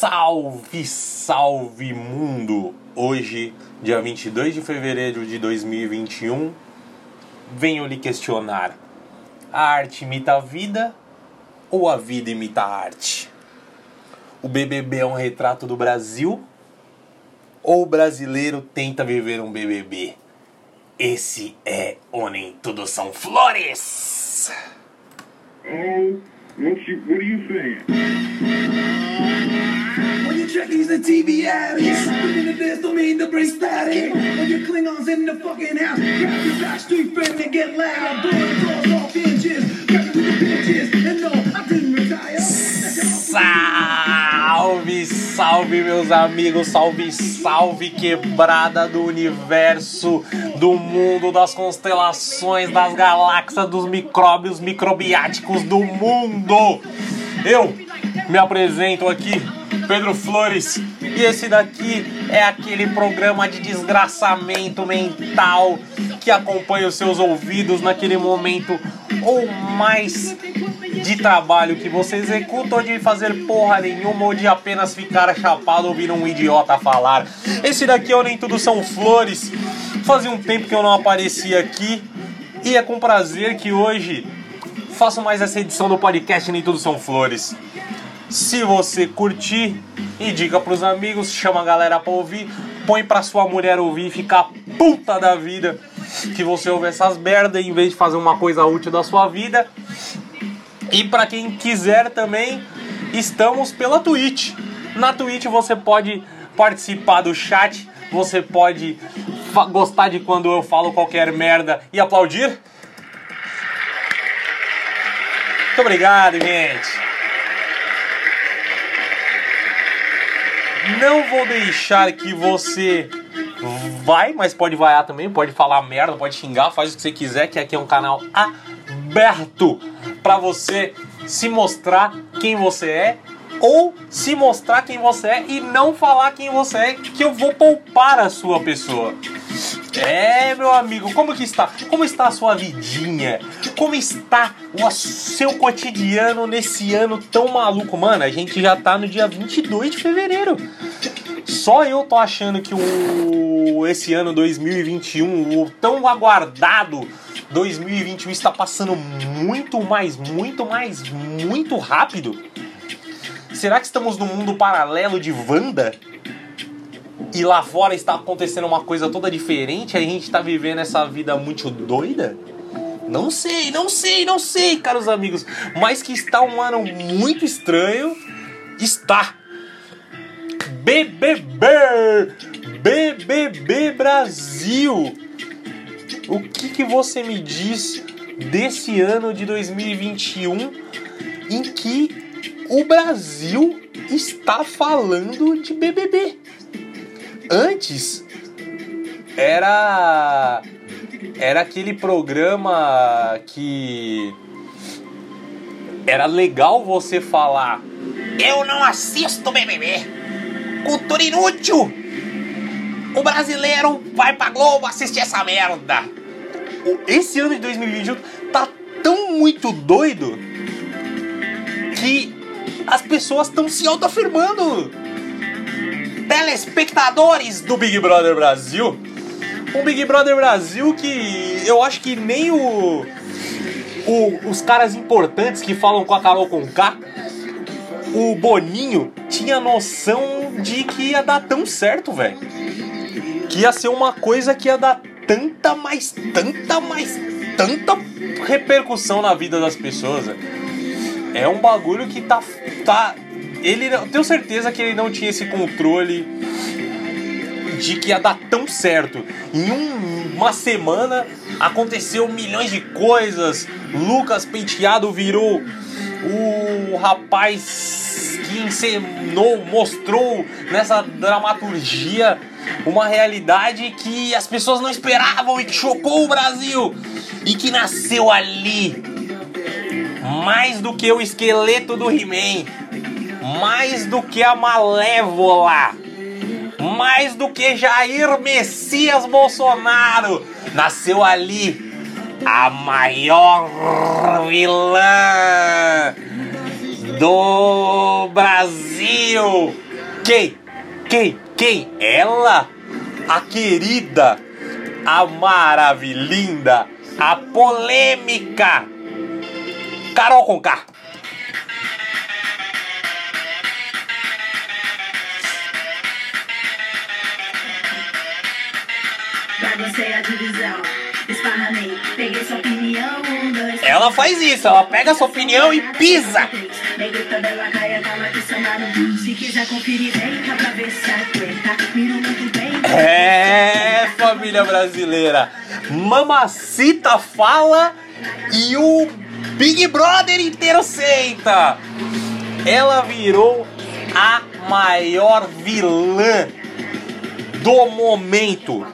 Salve, salve mundo! Hoje, dia 22 de fevereiro de 2021, venho lhe questionar: a arte imita a vida ou a vida imita a arte? O BBB é um retrato do Brasil ou o brasileiro tenta viver um BBB? Esse é o Nem Tudo São Flores! Oh, what you what are you saying? And TV don't mean static. Klingons in the fucking house, grab your backstreet friend and get loud. Blowing doors off grabbing with the bitches, and no, I didn't retire. Salve, salve meus amigos, salve, salve quebrada do universo, do mundo, das constelações, das galáxias, dos micróbios microbiáticos do mundo. Eu me apresento aqui, Pedro Flores, e esse daqui é aquele programa de desgraçamento mental que acompanha os seus ouvidos naquele momento ou mais de trabalho que você executa ou de fazer porra nenhuma ou de apenas ficar chapado ouvindo um idiota falar. Esse daqui é o Nem Tudo São Flores. Fazia um tempo que eu não aparecia aqui e é com prazer que hoje faço mais essa edição do podcast Nem Tudo São Flores. Se você curtir, indica pros amigos, chama a galera pra ouvir, põe pra sua mulher ouvir e ficar puta da vida que você ouve essas merda em vez de fazer uma coisa útil da sua vida. E para quem quiser também, estamos pela Twitch. Na Twitch você pode participar do chat, você pode gostar de quando eu falo qualquer merda e aplaudir. Muito obrigado, gente. Não vou deixar que você vai, mas pode vaiar também, pode falar merda, pode xingar, faz o que você quiser, que aqui é um canal aberto para você se mostrar quem você é ou se mostrar quem você é e não falar quem você é, que eu vou poupar a sua pessoa. É, meu amigo, como que está? Como está a sua vidinha? Como está o seu cotidiano nesse ano tão maluco? Mano, a gente já tá no dia 22 de fevereiro. Só eu tô achando que o esse ano 2021, o tão aguardado 2021 está passando muito mais, muito mais, muito rápido. Será que estamos num mundo paralelo de Wanda? E lá fora está acontecendo uma coisa toda diferente, a gente está vivendo essa vida muito doida? Não sei, não sei, não sei, caros amigos. Mas que está um ano muito estranho, está. BBB! BBB Brasil! O que, que você me diz desse ano de 2021 em que o Brasil está falando de BBB? Antes era era aquele programa que era legal você falar eu não assisto BBB cultura inútil. O brasileiro vai pra Globo assistir essa merda. Esse ano de 2021 tá tão muito doido que as pessoas estão se autoafirmando. Telespectadores do Big Brother Brasil. Um Big Brother Brasil que eu acho que nem o, o- os caras importantes que falam com a Carol Conká, o Boninho, tinha noção de que ia dar tão certo, velho. Que ia ser uma coisa que ia dar tanta, mais tanta, mais tanta repercussão na vida das pessoas. velho. É um bagulho que tá. tá ele, eu tenho certeza que ele não tinha esse controle de que ia dar tão certo. Em um- uma semana aconteceu milhões de coisas. Lucas Penteado virou o rapaz que encenou, mostrou nessa dramaturgia uma realidade que as pessoas não esperavam e que chocou o Brasil e que nasceu ali mais do que o esqueleto do He-Man, mais do que a Malévola, mais do que Jair Messias Bolsonaro, nasceu ali a maior vilã do Brasil, Quem? Quem? Quem? Ela, a querida, a maravilhinda, a polêmica, Carol Conká. Você a divisão. Esparramei, peguei sua opinião. Um, dois, Ela faz isso, ela pega a sua opinião e pisa. É, família brasileira. Mamacita fala e o Big Brother inteiro senta. Ela virou a maior vilã do momento.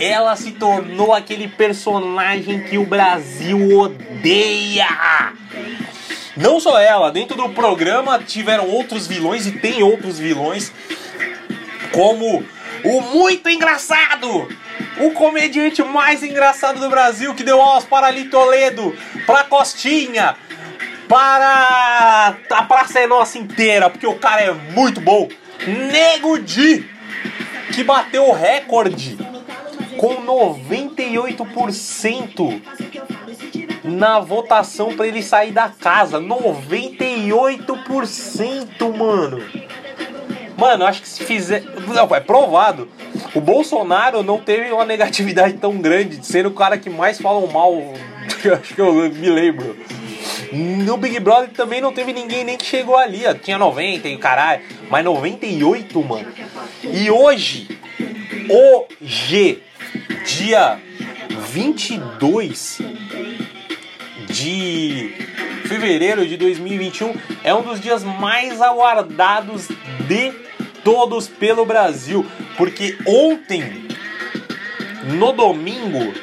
Ela se tornou aquele personagem que o Brasil odeia. Não só ela, dentro do programa tiveram outros vilões e tem outros vilões, como o muito engraçado, o comediante mais engraçado do Brasil que deu aulas para Ali Toledo, para Costinha, para a Praça é Nossa inteira, porque o cara é muito bom. Nego Di, que bateu o recorde com 98% na votação para ele sair da casa. 98%, mano. Mano, acho que se fizer. Não, é provado. O Bolsonaro não teve uma negatividade tão grande, sendo o cara que mais falam mal. acho que eu me lembro. No Big Brother também não teve ninguém nem que chegou ali. ó. Tinha 90 e caralho. Mas 98, mano. E hoje, hoje, dia 22 de fevereiro de 2021 é um dos dias mais aguardados de todos pelo Brasil, porque ontem, no domingo,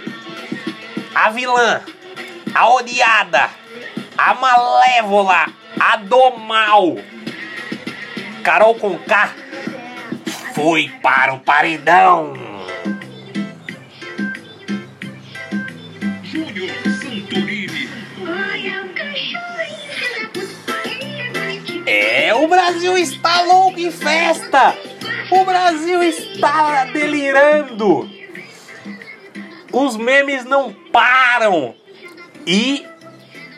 a vilã, a odiada, a malévola, a do mal, Carol Conká, foi para o paredão. O Brasil está louco em festa! O Brasil está delirando! Os memes não param! E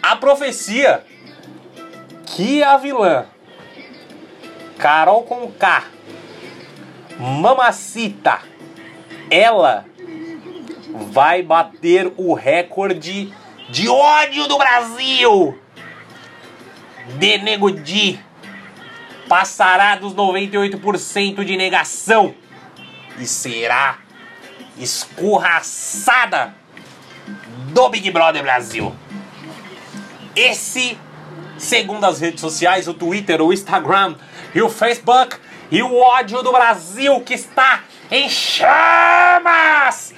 a profecia que a vilã Carol Conká, Mamacita, ela vai bater o recorde de ódio do Brasil! de Nego Di passará dos 98% de negação e será escorraçada do Big Brother Brasil. Esse, segundo as redes sociais, o Twitter, o Instagram e o Facebook, e o ódio do Brasil que está em chamas.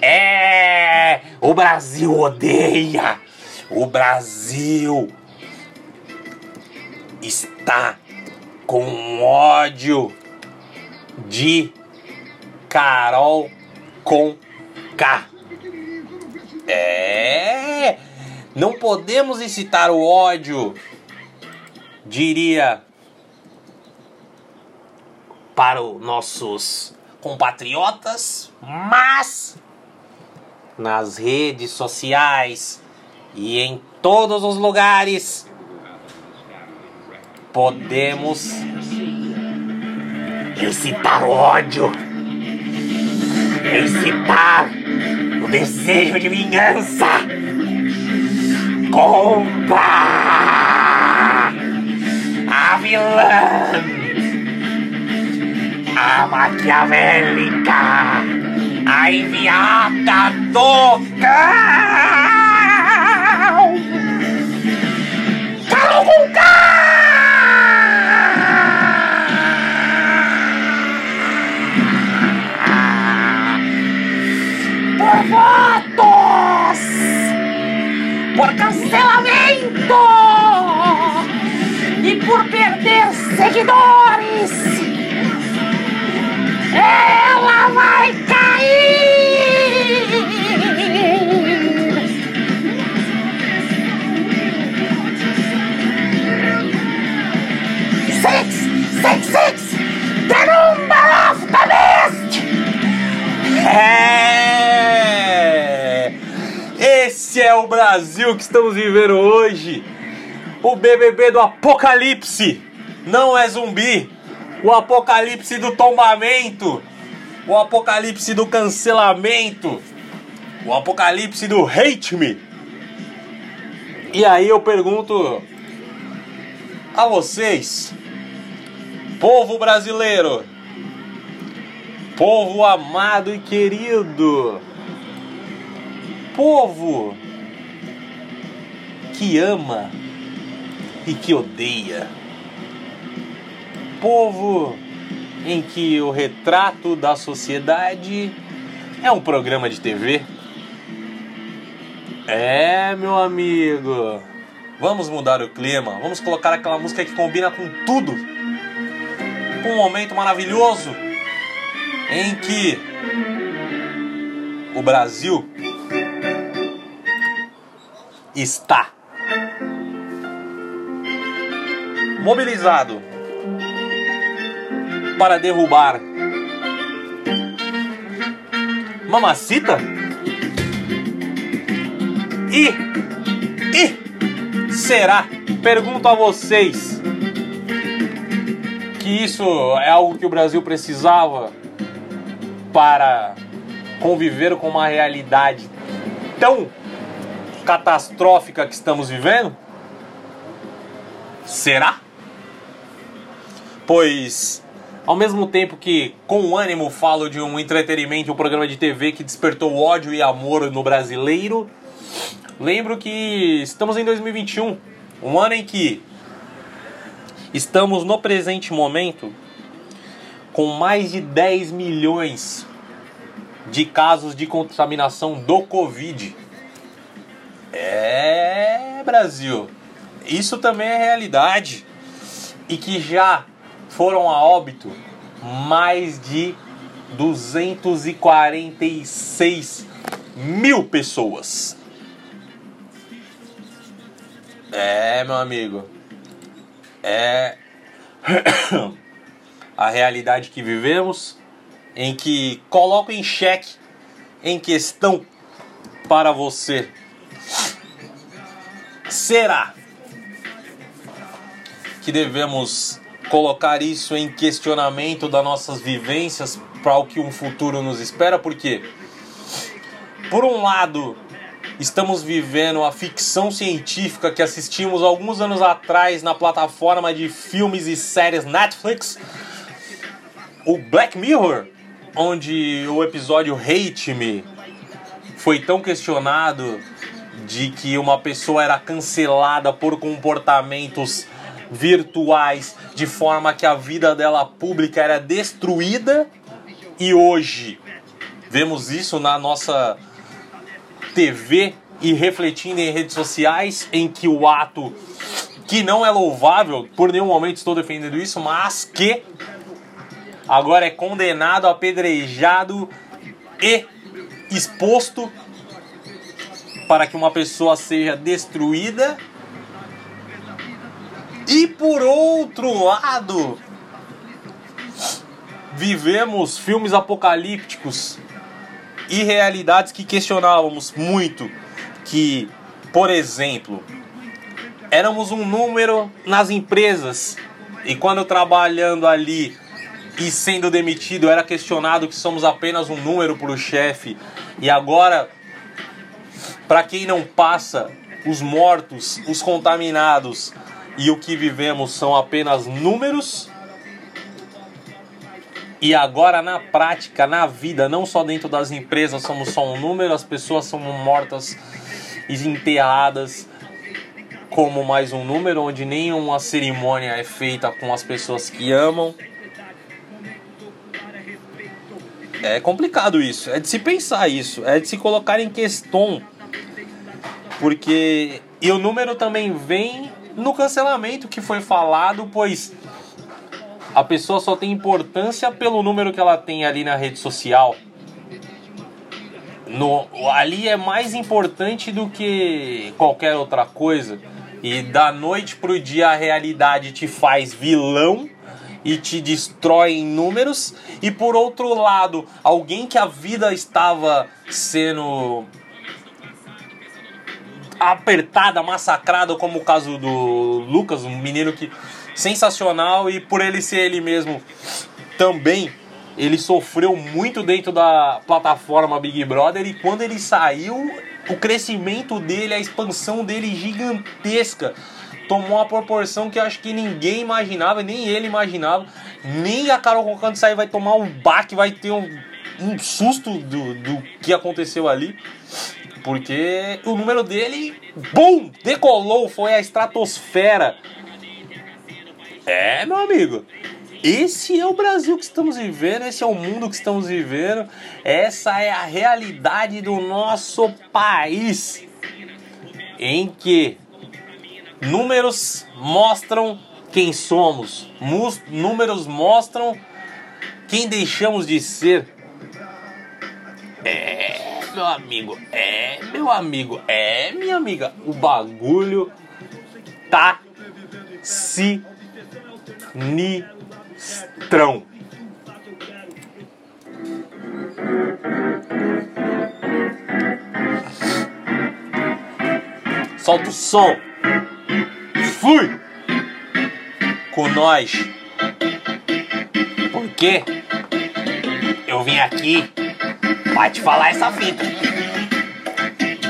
É, o Brasil odeia. O Brasil está com ódio de Carol com K. É, não podemos incitar o ódio, diria para os nossos compatriotas, mas nas redes sociais e em todos os lugares podemos incitar o ódio, incitar o desejo de vingança. Contra a vilã, a maquiavélica, a enviada do cão. Carol com por votos, por cancelamento e por perder seguidores. Ela vai cair. Brasil que estamos vivendo hoje. O BBB do apocalipse. Não é zumbi. O apocalipse do tombamento. O apocalipse do cancelamento. O apocalipse do hate me. E aí eu pergunto a vocês, povo brasileiro, povo amado e querido, povo que ama e que odeia, povo em que o retrato da sociedade é um programa de TV. É, meu amigo. Vamos mudar o clima. Vamos colocar aquela música que combina com tudo. Um momento maravilhoso em que o Brasil está mobilizado para derrubar Mamacita e e será? Pergunto a vocês que isso é algo que o Brasil precisava para conviver com uma realidade tão catastrófica que estamos vivendo? Será? Pois, ao mesmo tempo que com ânimo falo de um entretenimento, um programa de TV que despertou ódio e amor no brasileiro, lembro que estamos em 2021, um ano em que estamos no presente momento com mais de 10 milhões de casos de contaminação do Covid. É, Brasil. Isso também é realidade. E que já foram a óbito mais de 246 mil pessoas. É, meu amigo. É a realidade que vivemos, em que coloco em xeque, em questão para você. Será que devemos colocar isso em questionamento das nossas vivências para o que um futuro nos espera? Porque, por um lado, estamos vivendo a ficção científica que assistimos alguns anos atrás na plataforma de filmes e séries Netflix, o Black Mirror, onde o episódio Hate Me foi tão questionado de que uma pessoa era cancelada por comportamentos virtuais, de forma que a vida dela pública era destruída, e hoje vemos isso na nossa TV e refletindo em redes sociais, em que o ato que não é louvável, por nenhum momento estou defendendo isso, mas que agora é condenado, apedrejado e exposto para que uma pessoa seja destruída. E por outro lado, vivemos filmes apocalípticos e realidades que questionávamos muito, que, por exemplo, éramos um número nas empresas e quando trabalhando ali e sendo demitido era questionado que somos apenas um número para o chefe e agora para quem não passa os mortos, os contaminados e o que vivemos são apenas números e agora na prática, na vida, não só dentro das empresas somos só um número, as pessoas são mortas e enterradas como mais um número, onde nenhuma cerimônia é feita com as pessoas que amam. É complicado isso, é de se pensar isso, é de se colocar em questão. Porque e o número também vem no cancelamento que foi falado, pois a pessoa só tem importância pelo número que ela tem ali na rede social. No, ali é mais importante do que qualquer outra coisa. E da noite pro dia a realidade te faz vilão e te destrói em números. E por outro lado, alguém que a vida estava sendo apertada, massacrada, como o caso do Lucas, um menino que sensacional e por ele ser ele mesmo também ele sofreu muito dentro da plataforma Big Brother e quando ele saiu, o crescimento dele, a expansão dele gigantesca tomou uma proporção que acho que ninguém imaginava, nem ele imaginava, nem a Carol Conká quando sair vai tomar um baque, vai ter um, um susto do, do que aconteceu ali. Porque o número dele, bum, decolou, foi a estratosfera. É, meu amigo. Esse é o Brasil que estamos vivendo, esse é o mundo que estamos vivendo, essa é a realidade do nosso país. Em que números mostram quem somos, números mostram quem deixamos de ser. Meu amigo, é, meu amigo, é, minha amiga, o bagulho tá sinistrão. Solta o som. Fui com nós. Porque eu vim aqui pra te falar essa fita.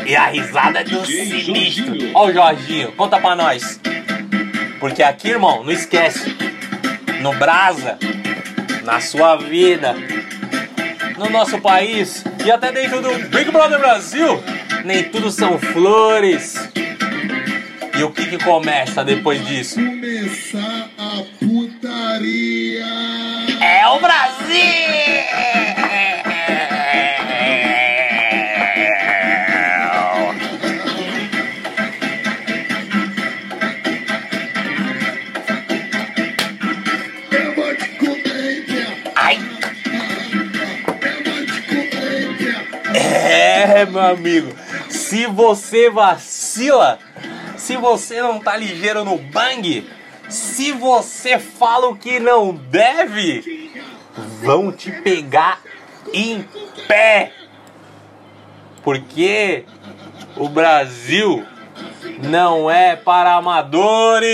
E a risada é do sinistro. Ó o Jorginho, conta pra nós. Porque aqui, irmão, não esquece. No Brasa, na sua vida, no nosso país e até dentro do Big Brother Brasil, nem tudo são flores. E o que que começa depois disso? Começar a putaria. É o Brasil! Amigo. Se você vacila, se você não tá ligeiro no bang, se você fala o que não deve, vão te pegar em pé. Porque o Brasil não é para amadores.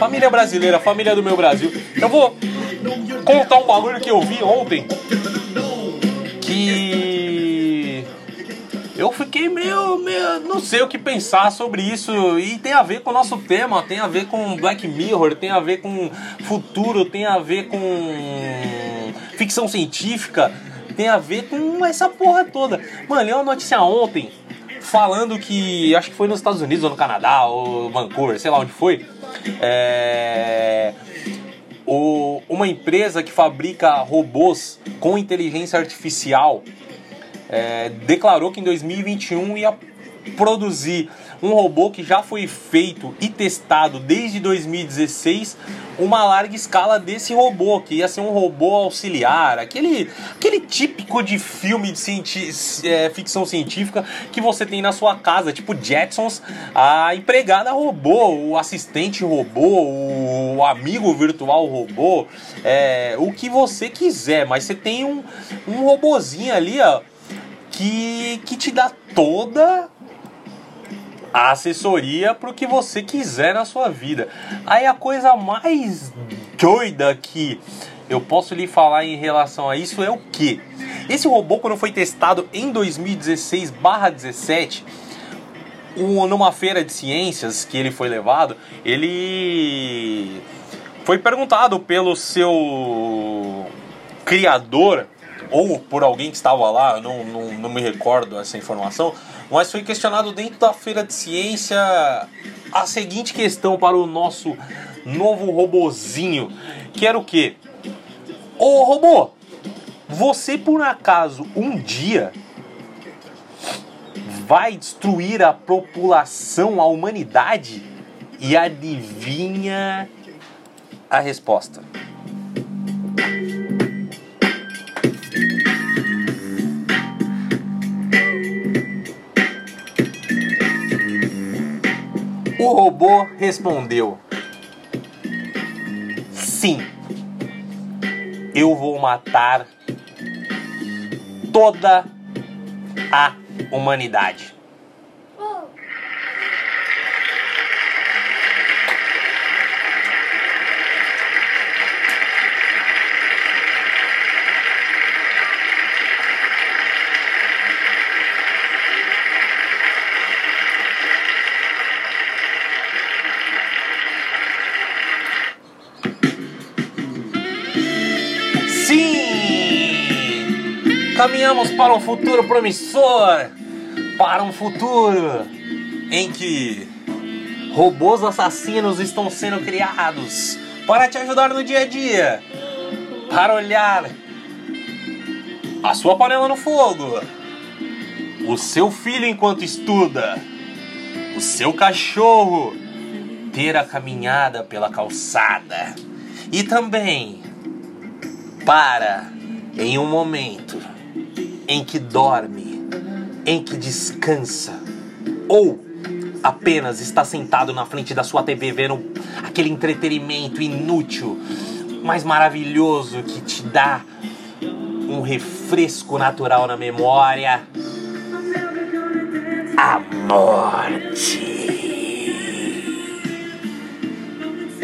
Família brasileira, família do meu Brasil. Eu vou contar um bagulho que eu vi ontem. Que eu fiquei meio, meio. Não sei o que pensar sobre isso. E tem a ver com o nosso tema, tem a ver com Black Mirror, tem a ver com futuro, tem a ver com ficção científica, tem a ver com essa porra toda. Mano, eu uma notícia ontem falando que. Acho que foi nos Estados Unidos ou no Canadá, ou Vancouver, sei lá onde foi. É o- uma empresa que fabrica robôs com inteligência artificial é, declarou que em 2021 ia produzir um robô que já foi feito e testado desde 2016, uma larga escala desse robô, que ia ser um robô auxiliar, aquele, aquele típico de filme de cienti é, ficção científica que você tem na sua casa, tipo Jetsons, a empregada robô, o assistente robô, o amigo virtual robô, é, o que você quiser, mas você tem um, um robozinho ali, ó, que, que te dá toda a assessoria para o que você quiser na sua vida. Aí a coisa mais doida que eu posso lhe falar em relação a isso é o que? Esse robô, quando foi testado em 2016/17, um- numa feira de ciências que ele foi levado, ele foi perguntado pelo seu criador ou por alguém que estava lá, não, não, não me recordo essa informação, mas foi questionado dentro da feira de ciência a seguinte questão para o nosso novo robozinho, que era o quê? Ô robô, você por acaso um dia vai destruir a população, a humanidade? E adivinha a resposta. O robô respondeu: Sim, eu vou matar toda a humanidade. Caminhamos para um futuro promissor, para um futuro em que robôs assassinos estão sendo criados para te ajudar no dia a dia, para olhar a sua panela no fogo, o seu filho enquanto estuda, o seu cachorro ter a caminhada pela calçada. E também para em um momento em que dorme, em que descansa ou apenas está sentado na frente da sua TV vendo aquele entretenimento inútil, mas maravilhoso que te dá um refresco natural na memória. A morte.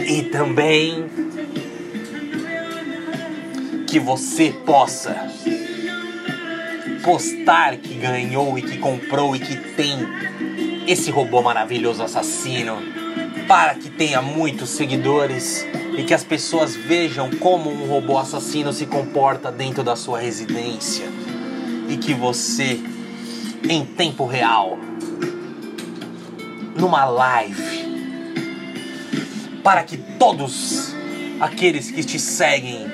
E também que você possa postar que ganhou e que comprou e que tem esse robô maravilhoso assassino para que tenha muitos seguidores e que as pessoas vejam como um robô assassino se comporta dentro da sua residência e que você em tempo real numa live para que todos aqueles que te seguem,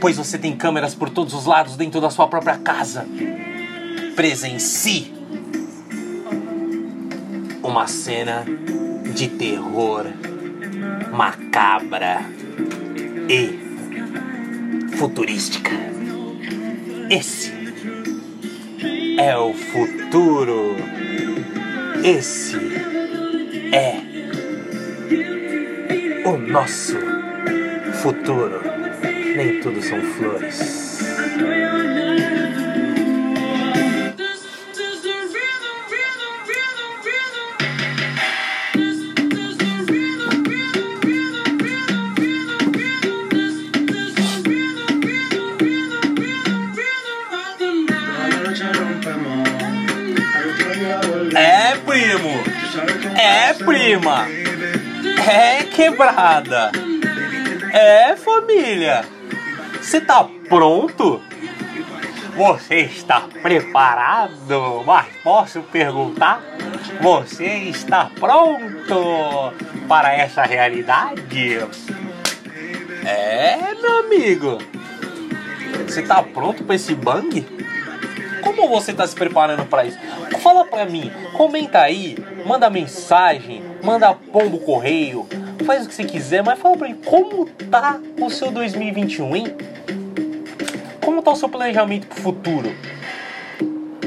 pois você tem câmeras por todos os lados dentro da sua própria casa, presencie uma cena de terror macabra e futurística. Esse é o futuro. Esse é o nosso futuro. Nem tudo são flores. É, primo. É, prima. É, quebrada. É, família. Você tá pronto? Você está preparado? Mas posso perguntar? Você está pronto para essa realidade? É, meu amigo. Você tá pronto para esse bang? Como você tá se preparando para isso? Fala pra mim, comenta aí, manda mensagem, manda pombo correio, faz o que você quiser, mas fala pra mim como tá o seu 2021, hein? Como tá o seu planejamento pro futuro?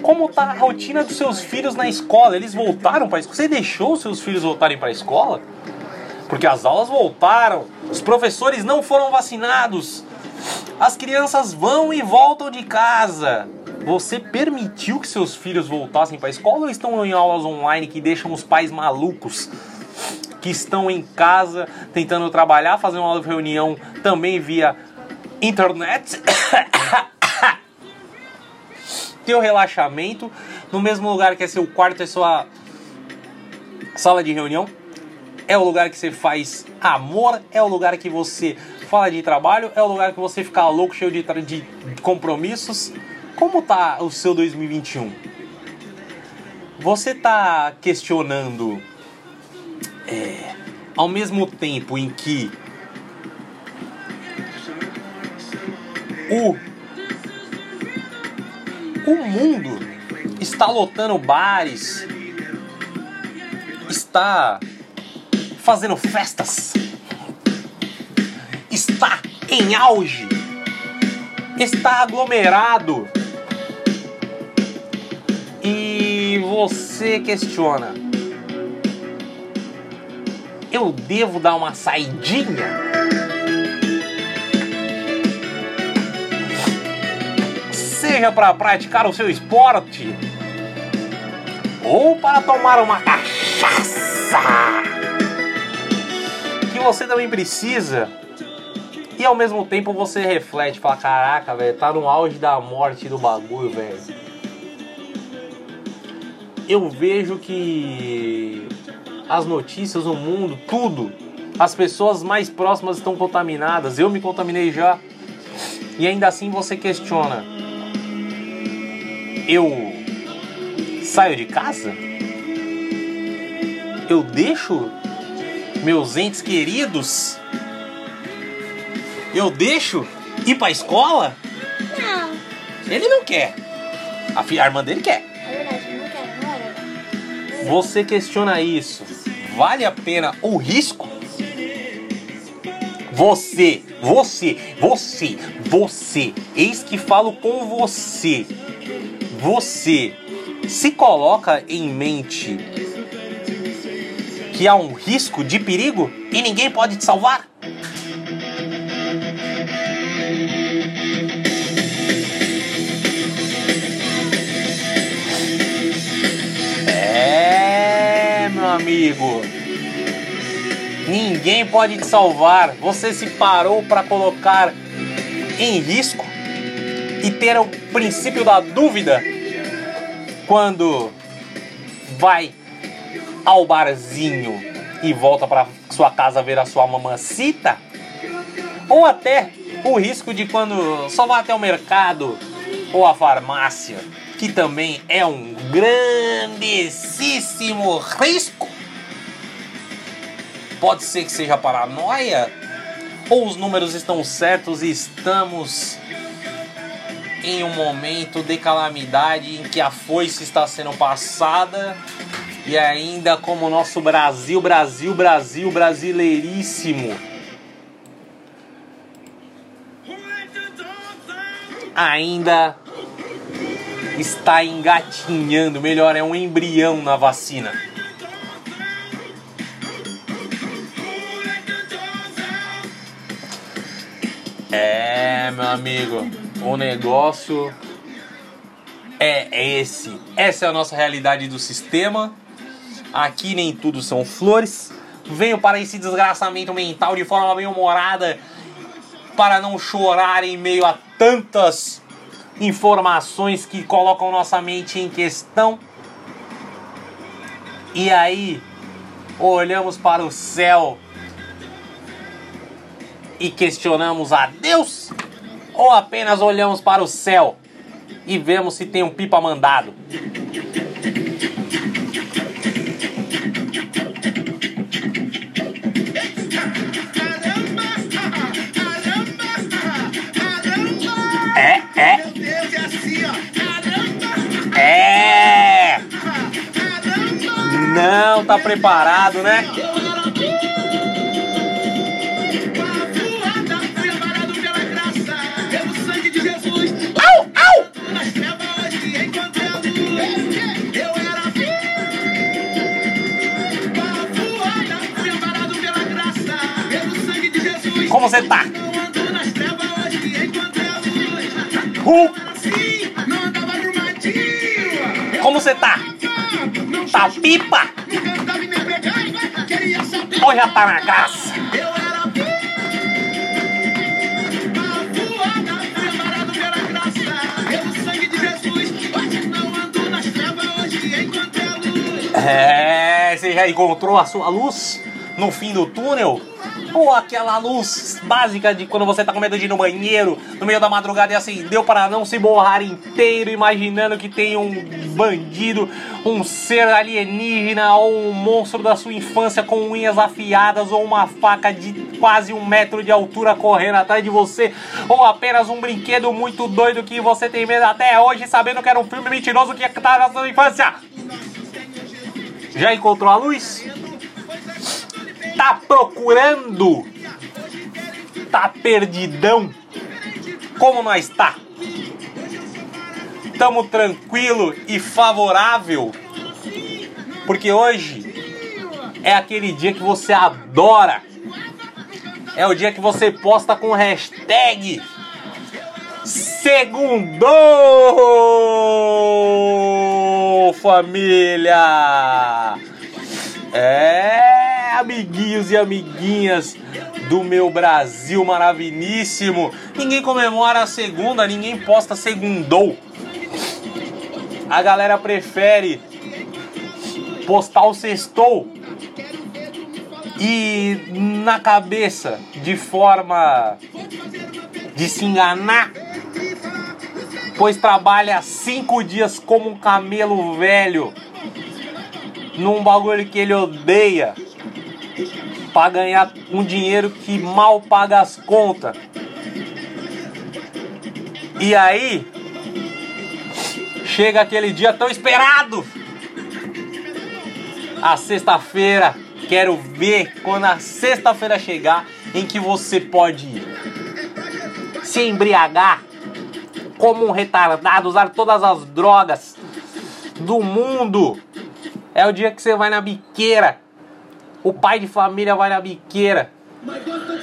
Como tá a rotina dos seus filhos na escola? Eles voltaram para escola? Você deixou os seus filhos voltarem para a escola? Porque as aulas voltaram, os professores não foram vacinados, as crianças vão e voltam de casa. Você permitiu que seus filhos voltassem para a escola ou estão em aulas online que deixam os pais malucos? Que estão em casa tentando trabalhar, fazer uma reunião também via internet? Teu relaxamento no mesmo lugar que é seu quarto, é sua sala de reunião? É o lugar que você faz amor? É o lugar que você fala de trabalho? É o lugar que você fica louco, cheio de, de compromissos? Como tá o seu 2021? Você tá questionando é, ao mesmo tempo em que o o mundo está lotando bares, está fazendo festas, está em auge, está aglomerado. E você questiona: Eu devo dar uma saidinha? Seja para praticar o seu esporte ou para tomar uma cachaça que você também precisa. E ao mesmo tempo você reflete, fala, caraca, velho, tá no auge da morte do bagulho, velho. Eu vejo que as notícias, o mundo, tudo, as pessoas mais próximas estão contaminadas. Eu me contaminei já. E ainda assim você questiona. Eu saio de casa? Eu deixo meus entes queridos? Eu deixo ir pra escola? Não, Ele não quer. A, filha, a irmã dele quer. é verdade, não quero, não era. Você questiona isso. Vale a pena o risco? Você, você, você, você, eis que falo com você. Você se coloca em mente que há um risco de perigo e ninguém pode te salvar? Amigo. Ninguém pode te salvar. Você se parou para colocar em risco e ter o princípio da dúvida quando vai ao barzinho e volta para sua casa ver a sua mamacita? Ou até o risco de quando só vai até o mercado ou a farmácia, que também é um grandíssimo risco? Pode ser que seja paranoia? Ou os números estão certos e estamos em um momento de calamidade em que a foice está sendo passada e ainda como o nosso Brasil, Brasil, Brasil, brasileiríssimo ainda está engatinhando, melhor, é um embrião na vacina. Meu amigo, o negócio é esse. Essa é a nossa realidade do sistema. Aqui nem tudo são flores. Venho para esse desgraçamento mental de forma bem humorada para não chorar em meio a tantas informações que colocam nossa mente em questão. E aí, olhamos para o céu e questionamos a Deus? Ou apenas olhamos para o céu e vemos se tem um pipa mandado? É, é, é! Não tá preparado, né? Não andava arrumadinho. como você tá? Tá pipa? Ou já tá na graça? Eu era voada, fui amparado pela graça, pelo sangue de Jesus. Hoje não ando nas trevas, hoje encontrei a luz. É, você já encontrou a sua luz no fim do túnel? Ou aquela luz básica de quando você tá com medo de ir no banheiro, no meio da madrugada e acendeu para não se borrar inteiro, imaginando que tem um bandido, um ser alienígena ou um monstro da sua infância com unhas afiadas ou uma faca de quase um metro de altura correndo atrás de você, ou apenas um brinquedo muito doido que você tem medo até hoje, sabendo que era um filme mentiroso que tá na sua infância. Já encontrou a luz? Tá procurando? Tá perdidão? Como nós tá? Tamo tranquilo e favorável? Porque hoje é aquele dia que você adora. É o dia que você posta com hashtag Segundou família! É, amiguinhos e amiguinhas do meu Brasil maravilhíssimo. Ninguém comemora a segunda, ninguém posta segundou. A galera prefere postar o sextou e na cabeça de forma de se enganar, pois trabalha cinco dias como um camelo velho num bagulho que ele odeia para ganhar um dinheiro que mal paga as contas. E aí chega aquele dia tão esperado. A sexta-feira, quero ver quando a sexta-feira chegar em que você pode se embriagar como um retardado, usar todas as drogas do mundo. É o dia que você vai na biqueira. O pai de família vai na biqueira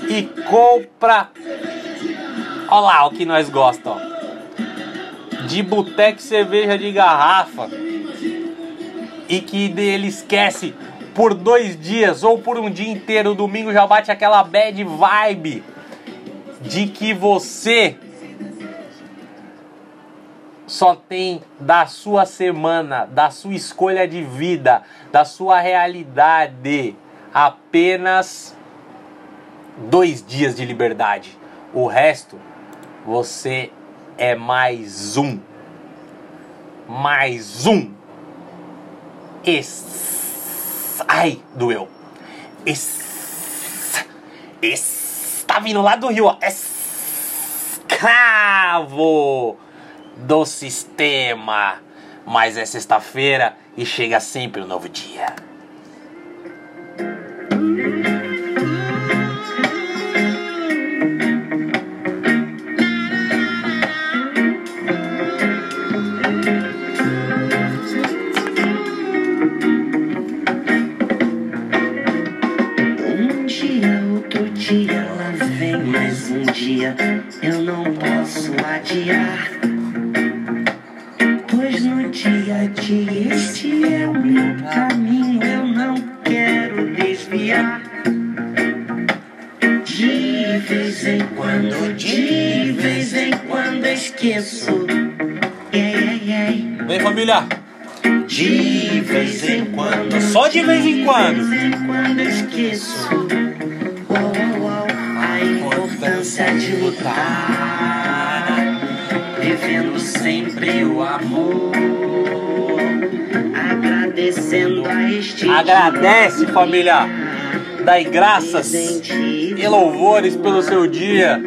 e compra. Olha lá o que nós gostamos. De boteco cerveja de garrafa. E que ele esquece por dois dias ou por um dia inteiro. Domingo já bate aquela bad vibe de que você só tem da sua semana, da sua escolha de vida, da sua realidade, apenas dois dias de liberdade. O resto, você é mais um. Mais um. Es... Ai, doeu. Es... Es... Tá vindo lá do rio, ó. Escravo do sistema. Mas é sexta-feira e chega sempre um novo dia. Vem família, De vez em quando. só de vez em quando. De vez em quando esqueço. A importância de lutar, vivendo sempre o amor, agradecendo a este Agradece família, dai graças e louvores pelo seu dia,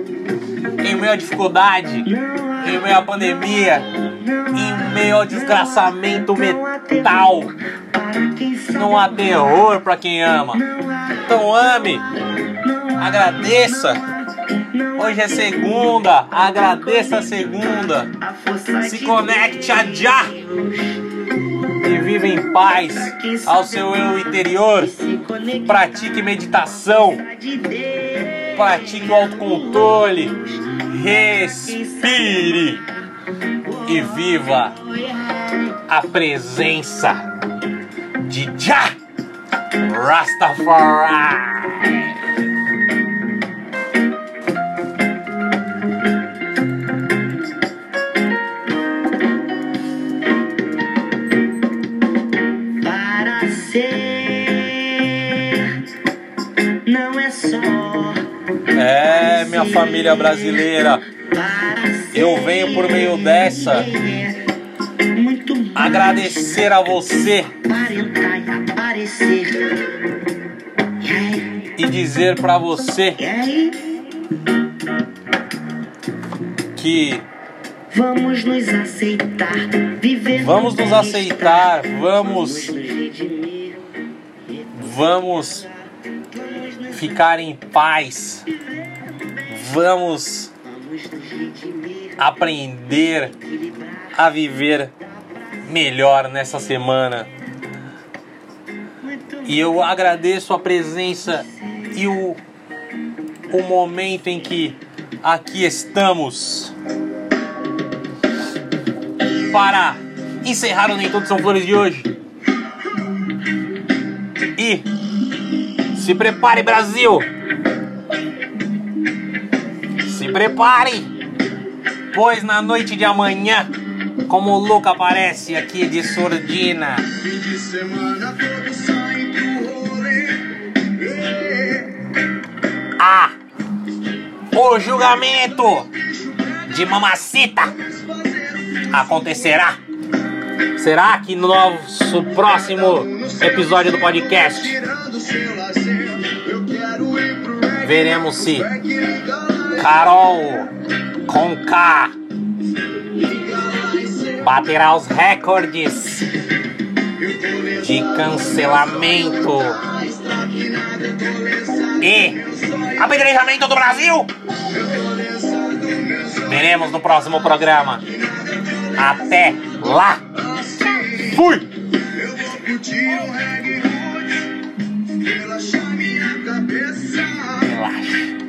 em meio à dificuldade, em meio à pandemia, em meio ao desgraçamento para sabe Não há terror pra quem ama. Então ame, agradeça. Hoje é segunda, agradeça a segunda. Se conecte a já e viva em paz ao seu eu interior. Pratique meditação, pratique o autocontrole, respire e viva a presença de Já Rastafari. Para ser não é só É, minha família brasileira. Eu venho por meio dessa agradecer a você para e dizer pra você que vamos nos aceitar, viver. vamos no nos aceitar, vamos, vamos ficar em paz, vamos aprender a viver melhor nessa semana. E eu agradeço a presença e o, o momento em que aqui estamos para encerrar o Nem Todos São Flores de hoje. E se prepare, Brasil! Se prepare! Pois na noite de amanhã, como o Luca aparece aqui de surdina, De semana todos saem pro rolê. a o julgamento de Mamacita acontecerá. Será que no nosso próximo episódio do podcast veremos se Carol com K baterá os recordes de cancelamento e apedrejamento do Brasil. Veremos no próximo programa. Até lá. Fui. Relaxa.